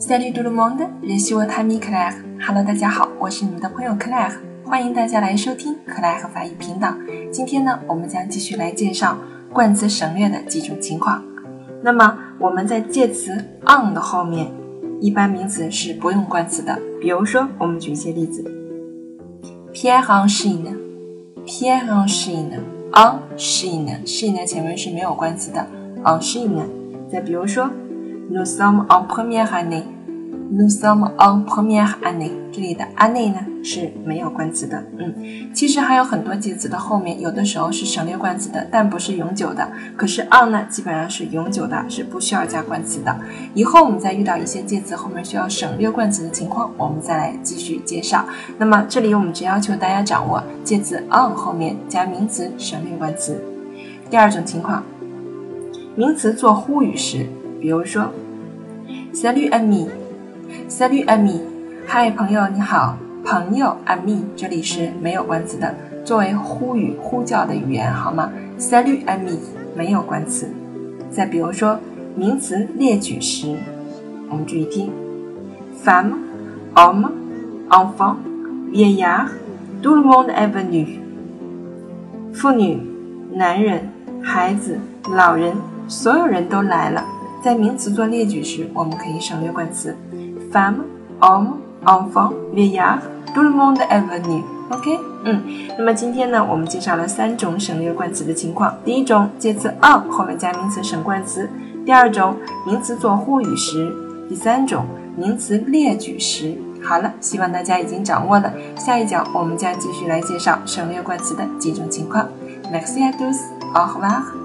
Salut tout le monde, je suis votre ami Claire. Hello，大家好，我是你们的朋友 Claire，欢迎大家来收听 Claire 法语频道。今天呢，我们将继续来介绍冠词省略的几种情况。那么我们在介词 on 的后面，一般名词是不用冠词的。比如说，我们举一些例子：Pierre en Chine，Pierre en Chine，en Chine，Chine 前面是没有冠词的，en Chine。再比如说。Nous sommes en première année. Nous sommes en première année. 这里的 année 呢是没有冠词的。嗯，其实还有很多介词的后面，有的时候是省略冠词的，但不是永久的。可是 on 呢，基本上是永久的，是不需要加冠词的。以后我们再遇到一些介词后面需要省略冠词的情况，我们再来继续介绍。那么这里我们只要求大家掌握介词 on 后面加名词省略冠词。第二种情况，名词做呼语时。比如说，Salut ami，Salut Ami，嗨朋友你好，朋友 ami 这里是没有冠词的，作为呼语呼叫的语言好吗？Salut ami 没有冠词。再比如说名词列举时，我们注意听，Femme，Homme，Enfant，Vieillard，Tout le monde est venu。妇女、男人、孩子、老人，所有人都来了。在名词做列举时，我们可以省略冠词，femme, homme, enfant, vieillard, tout le monde est venu. OK，嗯，那么今天呢，我们介绍了三种省略冠词的情况。第一种，介词 on 后面加名词省冠词；第二种，名词做呼语时；第三种，名词列举时。好了，希望大家已经掌握了。下一讲我们将继续来介绍省略冠词的几种情况。Merci à tous, au revoir.